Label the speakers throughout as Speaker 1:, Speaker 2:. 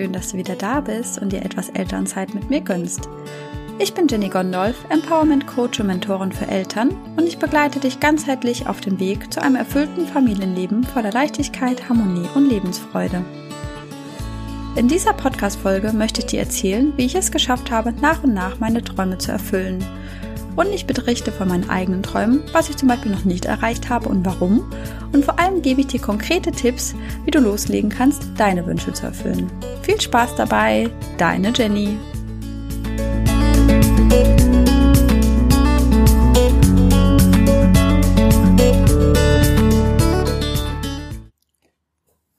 Speaker 1: schön, dass du wieder da bist und dir etwas Elternzeit mit mir gönnst. Ich bin Jenny Gondolf, Empowerment Coach und Mentorin für Eltern und ich begleite dich ganzheitlich auf dem Weg zu einem erfüllten Familienleben voller Leichtigkeit, Harmonie und Lebensfreude. In dieser Podcast-Folge möchte ich dir erzählen, wie ich es geschafft habe, nach und nach meine Träume zu erfüllen. Und ich berichte von meinen eigenen Träumen, was ich zum Beispiel noch nicht erreicht habe und warum. Und vor allem gebe ich dir konkrete Tipps, wie du loslegen kannst, deine Wünsche zu erfüllen. Viel Spaß dabei, deine Jenny.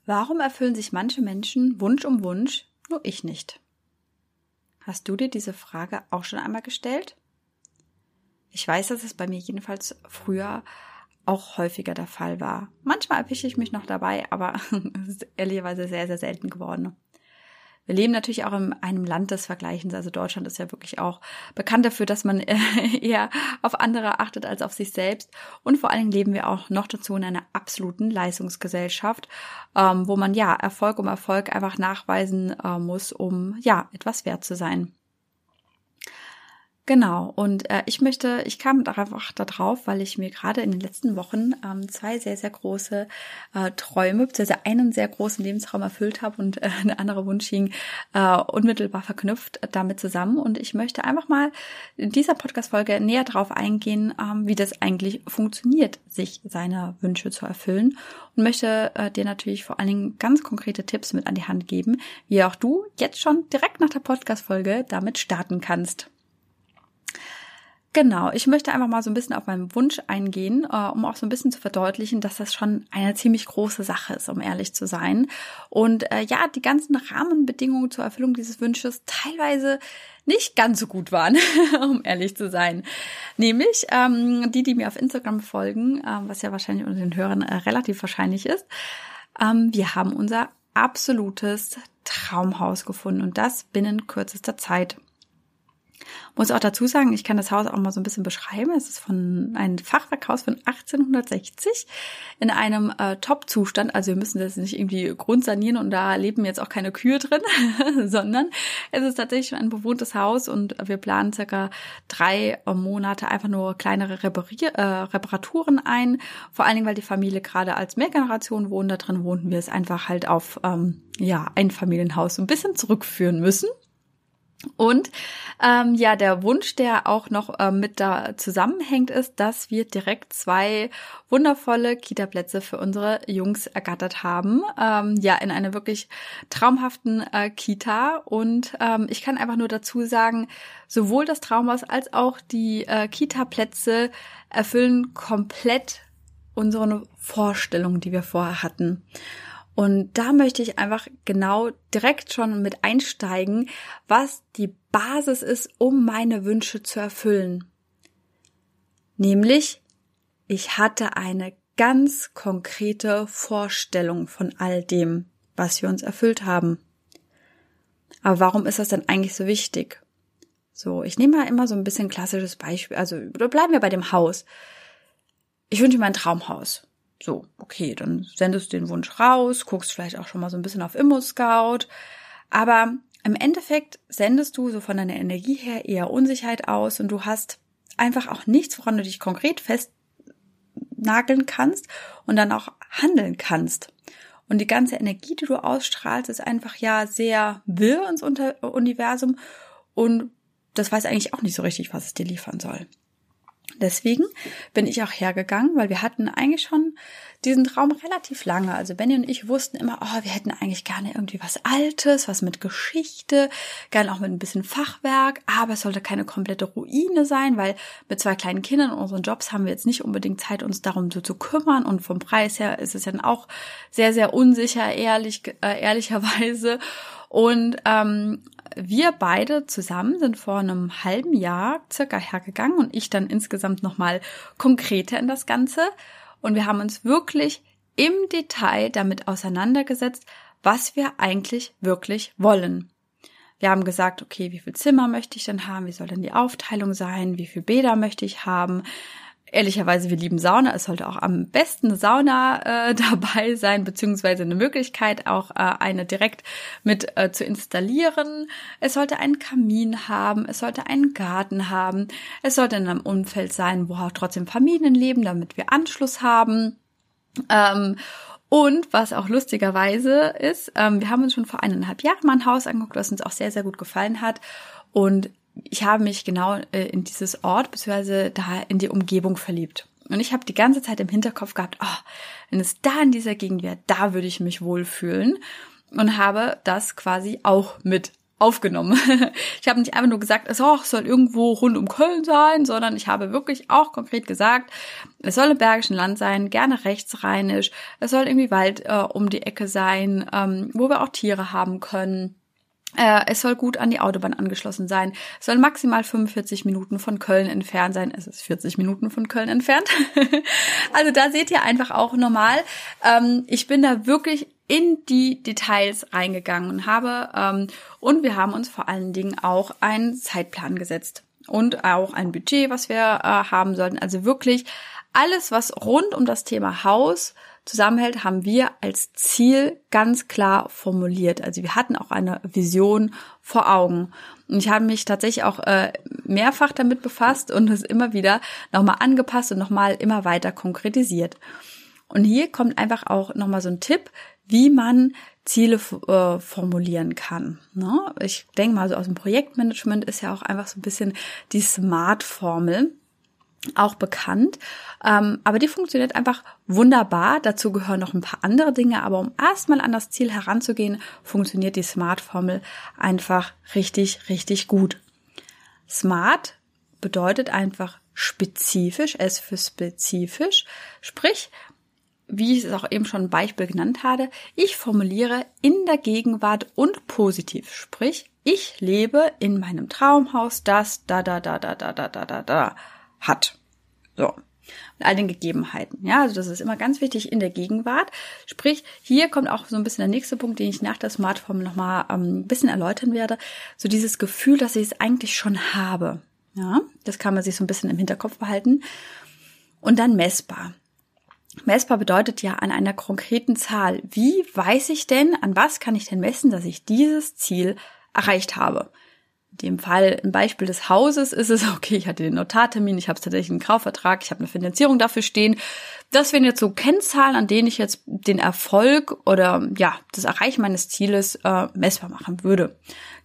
Speaker 1: Warum erfüllen sich manche Menschen Wunsch um Wunsch, nur ich nicht? Hast du dir diese Frage auch schon einmal gestellt? Ich weiß, dass es bei mir jedenfalls früher auch häufiger der Fall war. Manchmal erwische ich mich noch dabei, aber es ist ehrlicherweise sehr, sehr selten geworden. Wir leben natürlich auch in einem Land des Vergleichens. Also Deutschland ist ja wirklich auch bekannt dafür, dass man eher auf andere achtet als auf sich selbst. Und vor allen Dingen leben wir auch noch dazu in einer absoluten Leistungsgesellschaft, ähm, wo man ja Erfolg um Erfolg einfach nachweisen äh, muss, um ja etwas wert zu sein. Genau, und äh, ich möchte, ich kam einfach da drauf, weil ich mir gerade in den letzten Wochen ähm, zwei sehr, sehr große äh, Träume, beziehungsweise einen sehr großen Lebensraum erfüllt habe und äh, eine andere Wunsch hing äh, unmittelbar verknüpft damit zusammen. Und ich möchte einfach mal in dieser Podcast-Folge näher drauf eingehen, ähm, wie das eigentlich funktioniert, sich seine Wünsche zu erfüllen. Und möchte äh, dir natürlich vor allen Dingen ganz konkrete Tipps mit an die Hand geben, wie auch du jetzt schon direkt nach der Podcast-Folge damit starten kannst. Genau, ich möchte einfach mal so ein bisschen auf meinen Wunsch eingehen, äh, um auch so ein bisschen zu verdeutlichen, dass das schon eine ziemlich große Sache ist, um ehrlich zu sein. Und äh, ja, die ganzen Rahmenbedingungen zur Erfüllung dieses Wünsches teilweise nicht ganz so gut waren, um ehrlich zu sein. Nämlich ähm, die, die mir auf Instagram folgen, äh, was ja wahrscheinlich unter den Hörern äh, relativ wahrscheinlich ist. Ähm, wir haben unser absolutes Traumhaus gefunden und das binnen kürzester Zeit. Muss auch dazu sagen, ich kann das Haus auch mal so ein bisschen beschreiben. Es ist von einem Fachwerkhaus von 1860 in einem äh, Top-Zustand. Also wir müssen das nicht irgendwie grundsanieren und da leben jetzt auch keine Kühe drin, sondern es ist tatsächlich ein bewohntes Haus und wir planen circa drei Monate einfach nur kleinere Reparier äh, Reparaturen ein. Vor allen Dingen, weil die Familie gerade als Mehrgeneration wohnt. Da drin wohnten wir es einfach halt auf ähm, ja, ein Familienhaus so ein bisschen zurückführen müssen. Und ähm, ja, der Wunsch, der auch noch ähm, mit da zusammenhängt, ist, dass wir direkt zwei wundervolle Kita-Plätze für unsere Jungs ergattert haben. Ähm, ja, in einer wirklich traumhaften äh, Kita. Und ähm, ich kann einfach nur dazu sagen, sowohl das Traumhaus als auch die äh, Kita-Plätze erfüllen komplett unsere Vorstellung, die wir vorher hatten. Und da möchte ich einfach genau direkt schon mit einsteigen, was die Basis ist, um meine Wünsche zu erfüllen. Nämlich, ich hatte eine ganz konkrete Vorstellung von all dem, was wir uns erfüllt haben. Aber warum ist das denn eigentlich so wichtig? So, ich nehme mal immer so ein bisschen klassisches Beispiel, also bleiben wir bei dem Haus. Ich wünsche mir ein Traumhaus. So, okay, dann sendest du den Wunsch raus, guckst vielleicht auch schon mal so ein bisschen auf Immo-Scout. Aber im Endeffekt sendest du so von deiner Energie her eher Unsicherheit aus und du hast einfach auch nichts, woran du dich konkret festnageln kannst und dann auch handeln kannst. Und die ganze Energie, die du ausstrahlst, ist einfach ja sehr wirr ins Universum und das weiß eigentlich auch nicht so richtig, was es dir liefern soll. Deswegen bin ich auch hergegangen, weil wir hatten eigentlich schon diesen Traum relativ lange. Also Benny und ich wussten immer, oh, wir hätten eigentlich gerne irgendwie was Altes, was mit Geschichte, gerne auch mit ein bisschen Fachwerk, aber es sollte keine komplette Ruine sein, weil mit zwei kleinen Kindern und unseren Jobs haben wir jetzt nicht unbedingt Zeit, uns darum so zu kümmern und vom Preis her ist es dann auch sehr, sehr unsicher, ehrlich, äh, ehrlicherweise. Und ähm, wir beide zusammen sind vor einem halben Jahr circa hergegangen und ich dann insgesamt nochmal konkreter in das Ganze. Und wir haben uns wirklich im Detail damit auseinandergesetzt, was wir eigentlich wirklich wollen. Wir haben gesagt, okay, wie viel Zimmer möchte ich denn haben? Wie soll denn die Aufteilung sein? Wie viel Bäder möchte ich haben? Ehrlicherweise, wir lieben Sauna. Es sollte auch am besten eine Sauna äh, dabei sein, beziehungsweise eine Möglichkeit, auch äh, eine direkt mit äh, zu installieren. Es sollte einen Kamin haben, es sollte einen Garten haben, es sollte in einem Umfeld sein, wo auch trotzdem Familien leben, damit wir Anschluss haben. Ähm, und was auch lustigerweise ist, ähm, wir haben uns schon vor eineinhalb Jahren mal ein Haus angeguckt, was uns auch sehr, sehr gut gefallen hat. Und ich habe mich genau äh, in dieses Ort beziehungsweise da in die Umgebung verliebt. Und ich habe die ganze Zeit im Hinterkopf gehabt, oh, wenn es da in dieser Gegend wäre, da würde ich mich wohlfühlen. Und habe das quasi auch mit aufgenommen. ich habe nicht einfach nur gesagt, es soll irgendwo rund um Köln sein, sondern ich habe wirklich auch konkret gesagt, es soll im Bergischen Land sein, gerne rechtsrheinisch, es soll irgendwie Wald äh, um die Ecke sein, ähm, wo wir auch Tiere haben können. Äh, es soll gut an die Autobahn angeschlossen sein. Es soll maximal 45 Minuten von Köln entfernt sein. Es ist 40 Minuten von Köln entfernt. also da seht ihr einfach auch normal. Ähm, ich bin da wirklich in die Details reingegangen und habe ähm, und wir haben uns vor allen Dingen auch einen Zeitplan gesetzt und auch ein Budget, was wir äh, haben sollten. Also wirklich alles, was rund um das Thema Haus zusammenhält, haben wir als Ziel ganz klar formuliert. Also wir hatten auch eine Vision vor Augen. Und ich habe mich tatsächlich auch äh, mehrfach damit befasst und es immer wieder nochmal angepasst und nochmal immer weiter konkretisiert. Und hier kommt einfach auch nochmal so ein Tipp, wie man Ziele äh, formulieren kann. Ne? Ich denke mal, so aus dem Projektmanagement ist ja auch einfach so ein bisschen die Smart-Formel auch bekannt. Ähm, aber die funktioniert einfach wunderbar. Dazu gehören noch ein paar andere Dinge. Aber um erstmal an das Ziel heranzugehen, funktioniert die Smart-Formel einfach richtig, richtig gut. Smart bedeutet einfach spezifisch, S für spezifisch. Sprich, wie ich es auch eben schon ein Beispiel genannt habe, ich formuliere in der Gegenwart und positiv. Sprich, ich lebe in meinem Traumhaus, das da da da da da da da da da hat. So. Mit all den Gegebenheiten. Ja, also das ist immer ganz wichtig in der Gegenwart. Sprich, hier kommt auch so ein bisschen der nächste Punkt, den ich nach der Smartphone nochmal ähm, ein bisschen erläutern werde. So dieses Gefühl, dass ich es eigentlich schon habe. Ja, das kann man sich so ein bisschen im Hinterkopf behalten. Und dann messbar. Messbar bedeutet ja an einer konkreten Zahl. Wie weiß ich denn, an was kann ich denn messen, dass ich dieses Ziel erreicht habe? Dem Fall, im Beispiel des Hauses ist es, okay, ich hatte den Notartermin, ich habe tatsächlich einen Kaufvertrag, ich habe eine Finanzierung dafür stehen. Das wären jetzt so Kennzahlen, an denen ich jetzt den Erfolg oder ja, das Erreichen meines Zieles äh, messbar machen würde.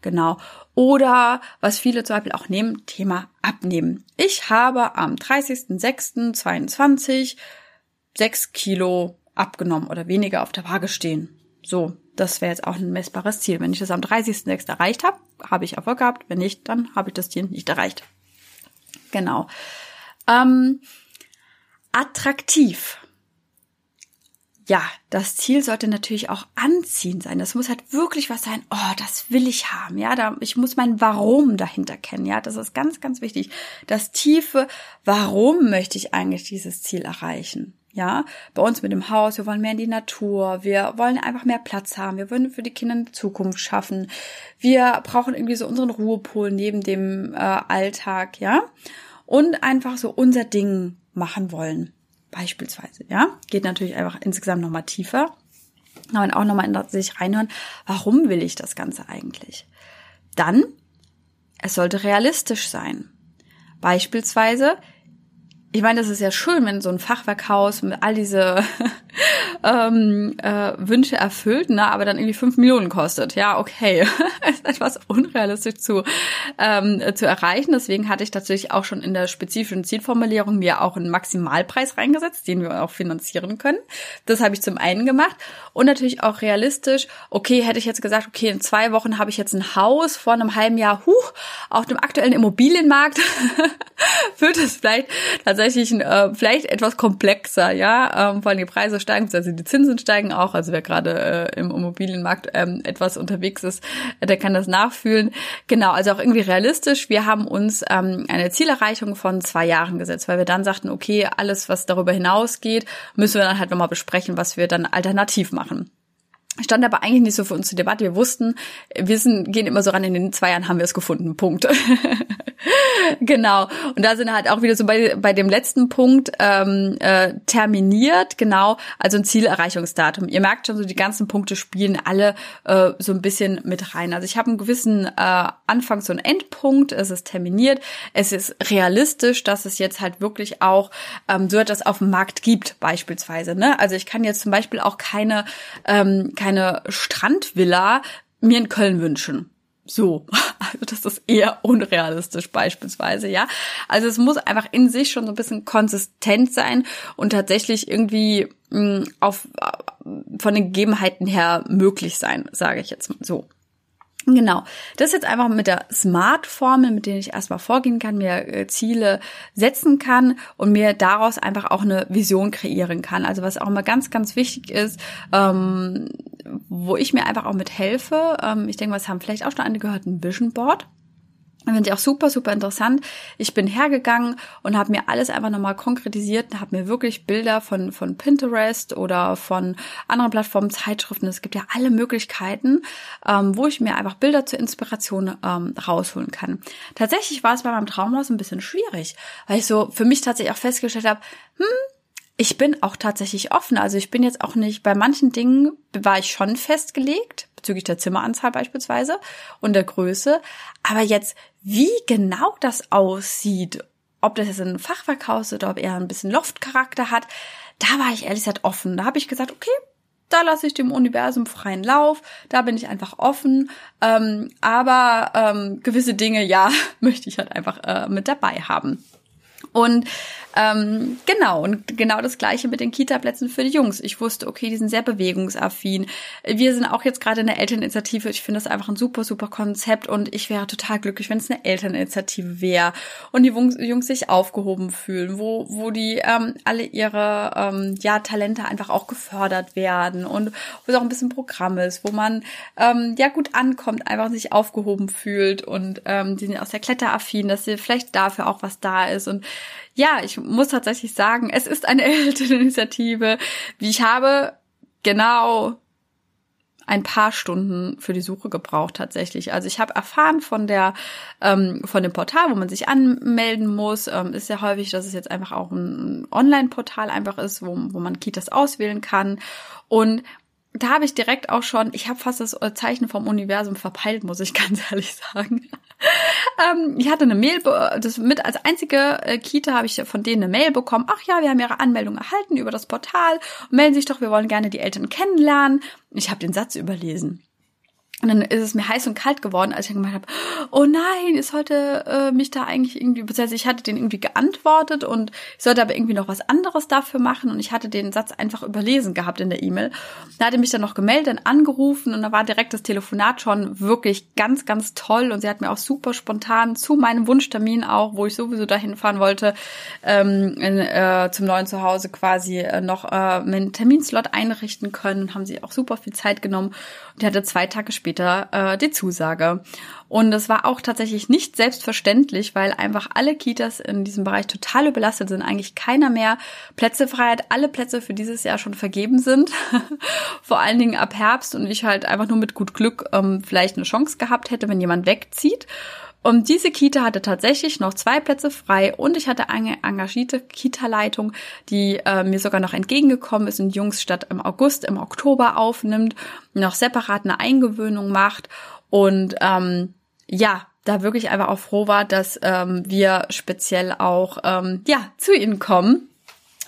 Speaker 1: Genau. Oder was viele zum Beispiel auch nehmen, Thema Abnehmen. Ich habe am 30.06.22 sechs Kilo abgenommen oder weniger auf der Waage stehen. So, das wäre jetzt auch ein messbares Ziel. Wenn ich das am 30.06. erreicht habe, habe ich Erfolg gehabt. Wenn nicht, dann habe ich das Ziel nicht erreicht. Genau. Ähm, attraktiv. Ja, das Ziel sollte natürlich auch anziehend sein. Das muss halt wirklich was sein. Oh, das will ich haben. Ja, da, ich muss mein Warum dahinter kennen. Ja, das ist ganz, ganz wichtig. Das tiefe Warum möchte ich eigentlich dieses Ziel erreichen? Ja, bei uns mit dem Haus, wir wollen mehr in die Natur, wir wollen einfach mehr Platz haben, wir wollen für die Kinder eine Zukunft schaffen. Wir brauchen irgendwie so unseren Ruhepol neben dem äh, Alltag, ja? Und einfach so unser Ding machen wollen. Beispielsweise, ja? Geht natürlich einfach insgesamt nochmal tiefer. Aber auch nochmal in sich reinhören, warum will ich das Ganze eigentlich? Dann, es sollte realistisch sein. Beispielsweise, ich meine, das ist ja schön, wenn so ein Fachwerkhaus mit all diese ähm, äh, Wünsche erfüllt, ne, aber dann irgendwie fünf Millionen kostet. Ja, okay, ist etwas unrealistisch zu ähm, zu erreichen. Deswegen hatte ich tatsächlich auch schon in der spezifischen Zielformulierung mir auch einen Maximalpreis reingesetzt, den wir auch finanzieren können. Das habe ich zum einen gemacht und natürlich auch realistisch. Okay, hätte ich jetzt gesagt, okay, in zwei Wochen habe ich jetzt ein Haus vor einem halben Jahr, huch, auf dem aktuellen Immobilienmarkt wird es vielleicht tatsächlich tatsächlich äh, vielleicht etwas komplexer, ja, ähm, vor allem die Preise steigen, also die Zinsen steigen auch, also wer gerade äh, im Immobilienmarkt ähm, etwas unterwegs ist, äh, der kann das nachfühlen. Genau, also auch irgendwie realistisch. Wir haben uns ähm, eine Zielerreichung von zwei Jahren gesetzt, weil wir dann sagten, okay, alles, was darüber hinausgeht, müssen wir dann halt nochmal besprechen, was wir dann alternativ machen. Stand aber eigentlich nicht so für uns zur Debatte. Wir wussten, wir sind, gehen immer so ran, in den zwei Jahren haben wir es gefunden. Punkt. genau. Und da sind halt auch wieder so bei, bei dem letzten Punkt ähm, äh, terminiert, genau, also ein Zielerreichungsdatum. Ihr merkt schon, so die ganzen Punkte spielen alle äh, so ein bisschen mit rein. Also ich habe einen gewissen äh, Anfangs- und Endpunkt, es ist terminiert, es ist realistisch, dass es jetzt halt wirklich auch ähm, so etwas auf dem Markt gibt, beispielsweise. Ne? Also ich kann jetzt zum Beispiel auch keine, ähm, keine Strandvilla mir in Köln wünschen. So, also das ist eher unrealistisch beispielsweise, ja. Also es muss einfach in sich schon so ein bisschen konsistent sein und tatsächlich irgendwie mh, mm, auf von den Gegebenheiten her möglich sein, sage ich jetzt mal so. Genau. Das ist jetzt einfach mit der Smart-Formel, mit der ich erstmal vorgehen kann, mir äh, Ziele setzen kann und mir daraus einfach auch eine Vision kreieren kann. Also was auch immer ganz, ganz wichtig ist, ähm, wo ich mir einfach auch mit helfe. Ähm, ich denke, was haben vielleicht auch schon einige gehört, ein Vision Board. Finde ich auch super, super interessant. Ich bin hergegangen und habe mir alles einfach nochmal konkretisiert und habe mir wirklich Bilder von, von Pinterest oder von anderen Plattformen, Zeitschriften, es gibt ja alle Möglichkeiten, ähm, wo ich mir einfach Bilder zur Inspiration ähm, rausholen kann. Tatsächlich war es bei meinem Traumhaus ein bisschen schwierig, weil ich so für mich tatsächlich auch festgestellt habe, hm, ich bin auch tatsächlich offen. Also ich bin jetzt auch nicht, bei manchen Dingen war ich schon festgelegt, bezüglich der Zimmeranzahl beispielsweise und der Größe. Aber jetzt, wie genau das aussieht, ob das jetzt ein Fachwerkhaus oder ob er ein bisschen Loftcharakter hat, da war ich ehrlich gesagt offen. Da habe ich gesagt, okay, da lasse ich dem Universum freien Lauf, da bin ich einfach offen. Ähm, aber ähm, gewisse Dinge, ja, möchte ich halt einfach äh, mit dabei haben. Und ähm, genau, und genau das gleiche mit den Kita-Plätzen für die Jungs. Ich wusste, okay, die sind sehr bewegungsaffin. Wir sind auch jetzt gerade in der Elterninitiative. Ich finde das einfach ein super, super Konzept und ich wäre total glücklich, wenn es eine Elterninitiative wäre und die Jungs sich aufgehoben fühlen, wo, wo die ähm, alle ihre ähm, ja, Talente einfach auch gefördert werden und wo es auch ein bisschen Programm ist, wo man ähm, ja gut ankommt, einfach sich aufgehoben fühlt und ähm, die sind auch sehr kletteraffin, dass sie vielleicht dafür auch was da ist und ja, ich muss tatsächlich sagen, es ist eine Elterninitiative. Wie ich habe genau ein paar Stunden für die Suche gebraucht tatsächlich. Also ich habe erfahren von der ähm, von dem Portal, wo man sich anmelden muss. Ähm, ist ja häufig, dass es jetzt einfach auch ein Online-Portal einfach ist, wo, wo man Kitas auswählen kann. Und da habe ich direkt auch schon, ich habe fast das Zeichen vom Universum verpeilt, muss ich ganz ehrlich sagen. ähm, ich hatte eine Mail, das mit als einzige äh, Kita habe ich von denen eine Mail bekommen. Ach ja, wir haben ihre Anmeldung erhalten über das Portal. Melden sich doch, wir wollen gerne die Eltern kennenlernen. Ich habe den Satz überlesen. Und dann ist es mir heiß und kalt geworden, als ich gemeint habe, oh nein, ist heute äh, mich da eigentlich irgendwie besetzt. Ich hatte den irgendwie geantwortet und ich sollte aber irgendwie noch was anderes dafür machen und ich hatte den Satz einfach überlesen gehabt in der E-Mail. Da hatte mich dann noch gemeldet, angerufen und da war direkt das Telefonat schon wirklich ganz, ganz toll und sie hat mir auch super spontan zu meinem Wunschtermin auch, wo ich sowieso dahin fahren wollte, ähm, in, äh, zum neuen Zuhause quasi äh, noch äh, einen Terminslot einrichten können und haben sie auch super viel Zeit genommen. Und die hatte zwei Tage später später äh, die Zusage. Und es war auch tatsächlich nicht selbstverständlich, weil einfach alle Kitas in diesem Bereich total überlastet sind, eigentlich keiner mehr Plätze frei hat, alle Plätze für dieses Jahr schon vergeben sind, vor allen Dingen ab Herbst und ich halt einfach nur mit gut Glück ähm, vielleicht eine Chance gehabt hätte, wenn jemand wegzieht. Und diese Kita hatte tatsächlich noch zwei Plätze frei und ich hatte eine engagierte Kita-Leitung, die äh, mir sogar noch entgegengekommen ist und Jungs statt im August, im Oktober aufnimmt, noch separat eine Eingewöhnung macht und ähm, ja, da wirklich einfach auch froh war, dass ähm, wir speziell auch ähm, ja zu ihnen kommen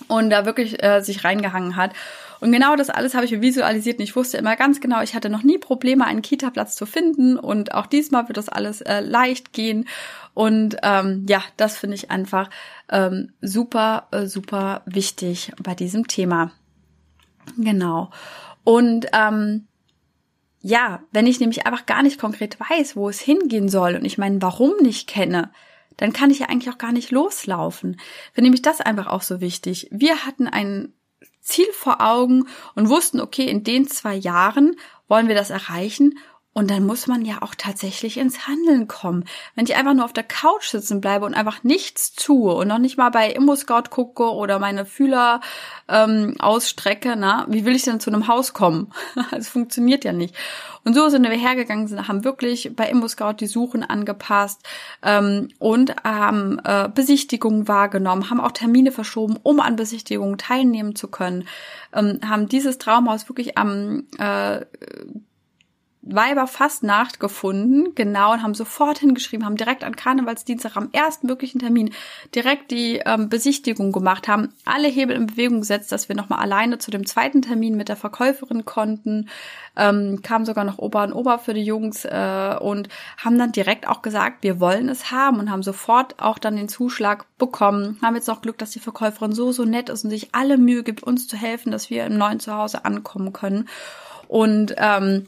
Speaker 1: und da wirklich äh, sich reingehangen hat. Und genau das alles habe ich visualisiert und ich wusste immer ganz genau, ich hatte noch nie Probleme, einen Kita-Platz zu finden und auch diesmal wird das alles äh, leicht gehen. Und ähm, ja, das finde ich einfach ähm, super, äh, super wichtig bei diesem Thema. Genau. Und ähm, ja, wenn ich nämlich einfach gar nicht konkret weiß, wo es hingehen soll und ich meinen Warum nicht kenne, dann kann ich ja eigentlich auch gar nicht loslaufen. Finde nämlich das einfach auch so wichtig. Wir hatten ein Ziel vor Augen und wussten, okay, in den zwei Jahren wollen wir das erreichen. Und dann muss man ja auch tatsächlich ins Handeln kommen. Wenn ich einfach nur auf der Couch sitzen bleibe und einfach nichts tue und noch nicht mal bei ImmoScout gucke oder meine Fühler ähm, ausstrecke, na, wie will ich denn zu einem Haus kommen? Das funktioniert ja nicht. Und so sind wir hergegangen, haben wirklich bei ImmoScout die Suchen angepasst ähm, und haben äh, Besichtigungen wahrgenommen, haben auch Termine verschoben, um an Besichtigungen teilnehmen zu können, ähm, haben dieses Traumhaus wirklich am äh, Weiberfastnacht gefunden, genau, und haben sofort hingeschrieben, haben direkt an Karnevalsdienstag am ersten möglichen Termin direkt die ähm, Besichtigung gemacht, haben alle Hebel in Bewegung gesetzt, dass wir nochmal alleine zu dem zweiten Termin mit der Verkäuferin konnten, ähm, kam sogar noch Ober und Ober für die Jungs äh, und haben dann direkt auch gesagt, wir wollen es haben und haben sofort auch dann den Zuschlag bekommen. Haben jetzt noch Glück, dass die Verkäuferin so, so nett ist und sich alle Mühe gibt, uns zu helfen, dass wir im neuen Zuhause ankommen können. Und ähm,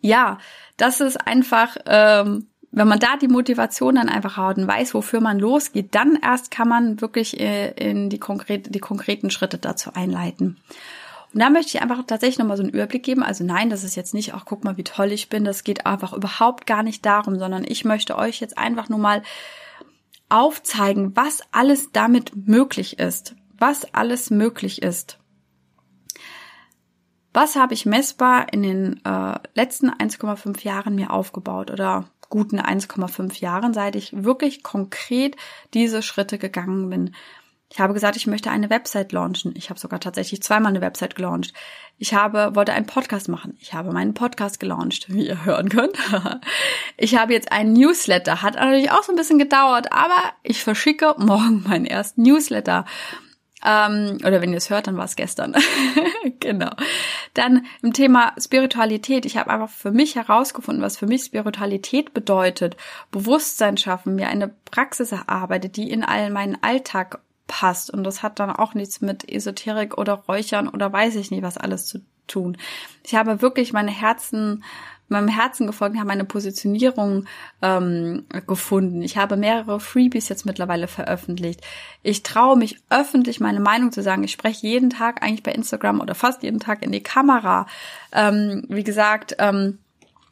Speaker 1: ja, das ist einfach, ähm, wenn man da die Motivation dann einfach hat und weiß, wofür man losgeht, dann erst kann man wirklich äh, in die, konkrete, die konkreten Schritte dazu einleiten. Und da möchte ich einfach tatsächlich nochmal so einen Überblick geben. Also nein, das ist jetzt nicht, ach guck mal, wie toll ich bin. Das geht einfach überhaupt gar nicht darum, sondern ich möchte euch jetzt einfach nur mal aufzeigen, was alles damit möglich ist. Was alles möglich ist. Was habe ich messbar in den äh, letzten 1,5 Jahren mir aufgebaut oder guten 1,5 Jahren, seit ich wirklich konkret diese Schritte gegangen bin? Ich habe gesagt, ich möchte eine Website launchen. Ich habe sogar tatsächlich zweimal eine Website gelauncht. Ich habe, wollte einen Podcast machen. Ich habe meinen Podcast gelauncht, wie ihr hören könnt. ich habe jetzt einen Newsletter. Hat natürlich auch so ein bisschen gedauert, aber ich verschicke morgen meinen ersten Newsletter. Ähm, oder wenn ihr es hört, dann war es gestern. genau. Dann im Thema Spiritualität. Ich habe einfach für mich herausgefunden, was für mich Spiritualität bedeutet. Bewusstsein schaffen, mir eine Praxis erarbeitet, die in all meinen Alltag passt. Und das hat dann auch nichts mit Esoterik oder Räuchern oder weiß ich nicht was alles zu tun. Ich habe wirklich meine Herzen meinem Herzen gefolgt, habe meine Positionierung ähm, gefunden. Ich habe mehrere Freebies jetzt mittlerweile veröffentlicht. Ich traue mich öffentlich meine Meinung zu sagen. Ich spreche jeden Tag eigentlich bei Instagram oder fast jeden Tag in die Kamera. Ähm, wie gesagt, ähm,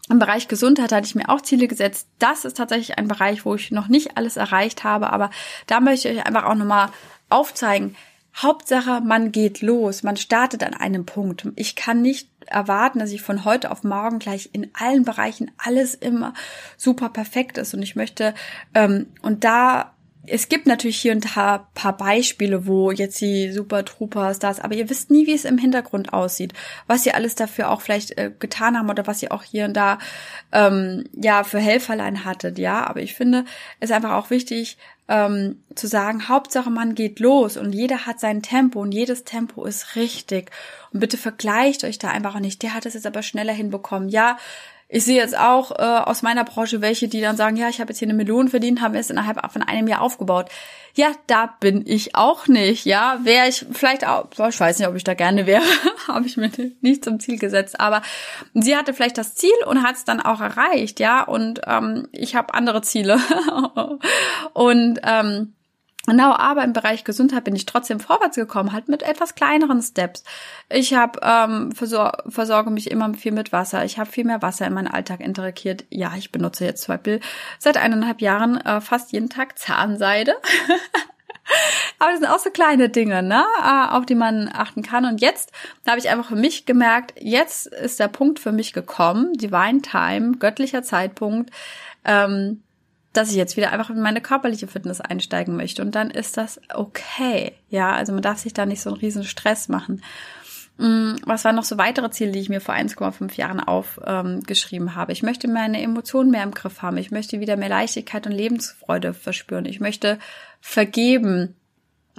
Speaker 1: im Bereich Gesundheit hatte ich mir auch Ziele gesetzt. Das ist tatsächlich ein Bereich, wo ich noch nicht alles erreicht habe, aber da möchte ich euch einfach auch nochmal aufzeigen, Hauptsache, man geht los, man startet an einem Punkt. Ich kann nicht erwarten, dass ich von heute auf morgen gleich in allen Bereichen alles immer super perfekt ist. Und ich möchte, ähm, und da es gibt natürlich hier ein paar Beispiele, wo jetzt die Super Trooper Stars, aber ihr wisst nie, wie es im Hintergrund aussieht, was sie alles dafür auch vielleicht äh, getan haben oder was ihr auch hier und da ähm, ja für Helferlein hattet, ja. Aber ich finde es einfach auch wichtig ähm, zu sagen, Hauptsache man geht los und jeder hat sein Tempo und jedes Tempo ist richtig. Und bitte vergleicht euch da einfach auch nicht. Der hat es jetzt aber schneller hinbekommen. Ja, ich sehe jetzt auch äh, aus meiner Branche welche, die dann sagen, ja, ich habe jetzt hier eine Million verdient, haben es innerhalb von einem Jahr aufgebaut. Ja, da bin ich auch nicht. Ja, wäre ich vielleicht auch, ich weiß nicht, ob ich da gerne wäre, habe ich mir nicht zum Ziel gesetzt. Aber sie hatte vielleicht das Ziel und hat es dann auch erreicht, ja. Und ähm, ich habe andere Ziele. und ähm, Genau, aber im Bereich Gesundheit bin ich trotzdem vorwärts gekommen, halt mit etwas kleineren Steps. Ich habe ähm, versor versorge mich immer viel mit Wasser. Ich habe viel mehr Wasser in meinen Alltag integriert. Ja, ich benutze jetzt zum Beispiel seit eineinhalb Jahren äh, fast jeden Tag Zahnseide. aber das sind auch so kleine Dinge, ne, äh, auf die man achten kann. Und jetzt habe ich einfach für mich gemerkt, jetzt ist der Punkt für mich gekommen, Divine Time, göttlicher Zeitpunkt. Ähm, dass ich jetzt wieder einfach in meine körperliche Fitness einsteigen möchte. Und dann ist das okay. Ja, also man darf sich da nicht so einen riesen Stress machen. Mm, was waren noch so weitere Ziele, die ich mir vor 1,5 Jahren aufgeschrieben ähm, habe? Ich möchte meine Emotionen mehr im Griff haben. Ich möchte wieder mehr Leichtigkeit und Lebensfreude verspüren. Ich möchte vergeben.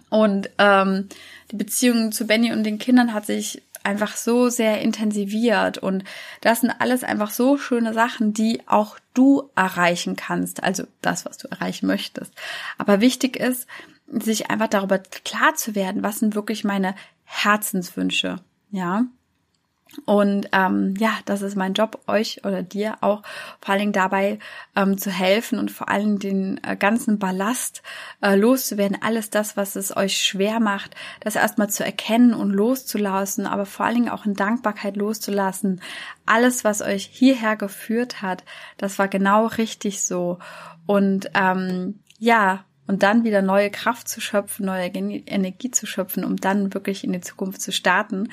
Speaker 1: Und ähm, die Beziehung zu Benny und den Kindern hat sich einfach so sehr intensiviert und das sind alles einfach so schöne Sachen, die auch du erreichen kannst, also das, was du erreichen möchtest. Aber wichtig ist, sich einfach darüber klar zu werden, was sind wirklich meine Herzenswünsche, ja. Und ähm, ja, das ist mein Job, euch oder dir auch vor allen Dingen dabei ähm, zu helfen und vor allem den äh, ganzen Ballast äh, loszuwerden, alles das, was es euch schwer macht, das erstmal zu erkennen und loszulassen, aber vor allen Dingen auch in Dankbarkeit loszulassen. Alles, was euch hierher geführt hat, das war genau richtig so. Und ähm, ja, und dann wieder neue Kraft zu schöpfen, neue Energie zu schöpfen, um dann wirklich in die Zukunft zu starten.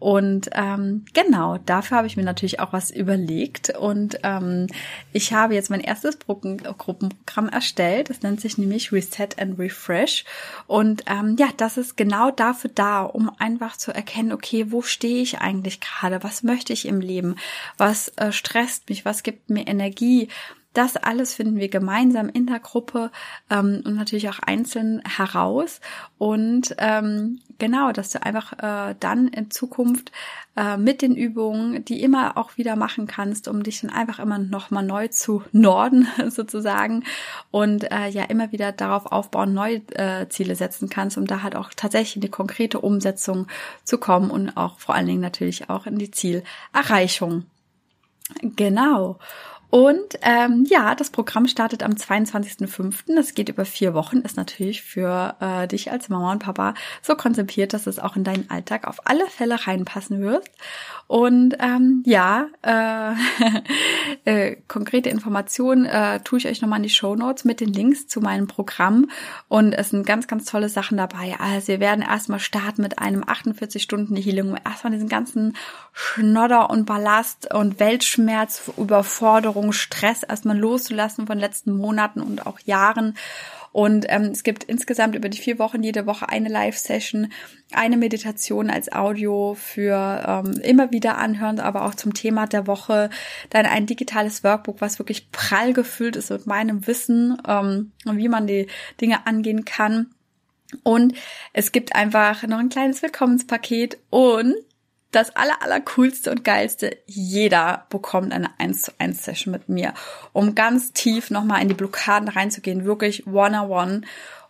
Speaker 1: Und ähm, genau, dafür habe ich mir natürlich auch was überlegt. Und ähm, ich habe jetzt mein erstes Gruppenprogramm erstellt. Das nennt sich nämlich Reset and Refresh. Und ähm, ja, das ist genau dafür da, um einfach zu erkennen, okay, wo stehe ich eigentlich gerade? Was möchte ich im Leben? Was äh, stresst mich? Was gibt mir Energie? Das alles finden wir gemeinsam in der Gruppe ähm, und natürlich auch einzeln heraus. Und ähm, genau, dass du einfach äh, dann in Zukunft äh, mit den Übungen, die immer auch wieder machen kannst, um dich dann einfach immer nochmal neu zu norden sozusagen und äh, ja immer wieder darauf aufbauen, neue äh, Ziele setzen kannst, um da halt auch tatsächlich in die konkrete Umsetzung zu kommen und auch vor allen Dingen natürlich auch in die Zielerreichung. Genau. Und ähm, ja, das Programm startet am 22.05. Das geht über vier Wochen, ist natürlich für äh, dich als Mama und Papa so konzipiert, dass es auch in deinen Alltag auf alle Fälle reinpassen wird. Und ähm, ja, äh, äh, konkrete Informationen äh, tue ich euch nochmal in die Show Notes mit den Links zu meinem Programm. Und es sind ganz, ganz tolle Sachen dabei. Also wir werden erstmal starten mit einem 48 Stunden Healing, um erstmal diesen ganzen Schnodder und Ballast und Weltschmerz, Überforderung, Stress erstmal loszulassen von letzten Monaten und auch Jahren und ähm, es gibt insgesamt über die vier Wochen jede Woche eine Live-Session, eine Meditation als Audio für ähm, immer wieder anhören, aber auch zum Thema der Woche. Dann ein digitales Workbook, was wirklich prall gefüllt ist mit meinem Wissen, ähm, wie man die Dinge angehen kann. Und es gibt einfach noch ein kleines Willkommenspaket und das aller, aller coolste und geilste. Jeder bekommt eine 1 zu 1 Session mit mir, um ganz tief nochmal in die Blockaden reinzugehen, wirklich one-on-one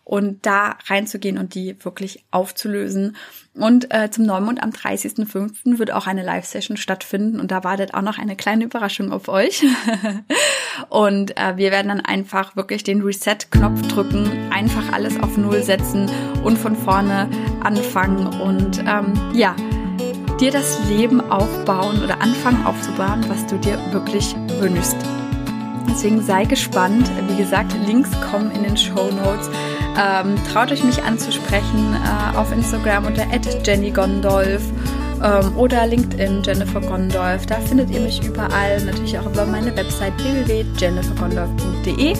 Speaker 1: und da reinzugehen und die wirklich aufzulösen. Und äh, zum Neumond am 30.05. wird auch eine Live-Session stattfinden und da wartet auch noch eine kleine Überraschung auf euch. und äh, wir werden dann einfach wirklich den Reset-Knopf drücken, einfach alles auf Null setzen und von vorne anfangen und ähm, ja, dir das Leben aufbauen oder anfangen aufzubauen, was du dir wirklich wünschst. Deswegen sei gespannt. Wie gesagt, Links kommen in den Show Notes. Ähm, traut euch mich anzusprechen äh, auf Instagram unter @jennygondolf ähm, oder LinkedIn Jennifer Gondolf. Da findet ihr mich überall, natürlich auch über meine Website www.jennifergondolf.de.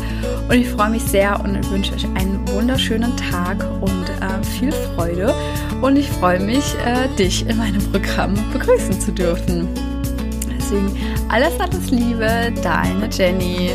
Speaker 1: Und ich freue mich sehr und wünsche euch einen wunderschönen Tag und äh, viel Freude. Und ich freue mich, äh, dich in meinem Programm begrüßen zu dürfen. Deswegen alles, alles Liebe, deine Jenny.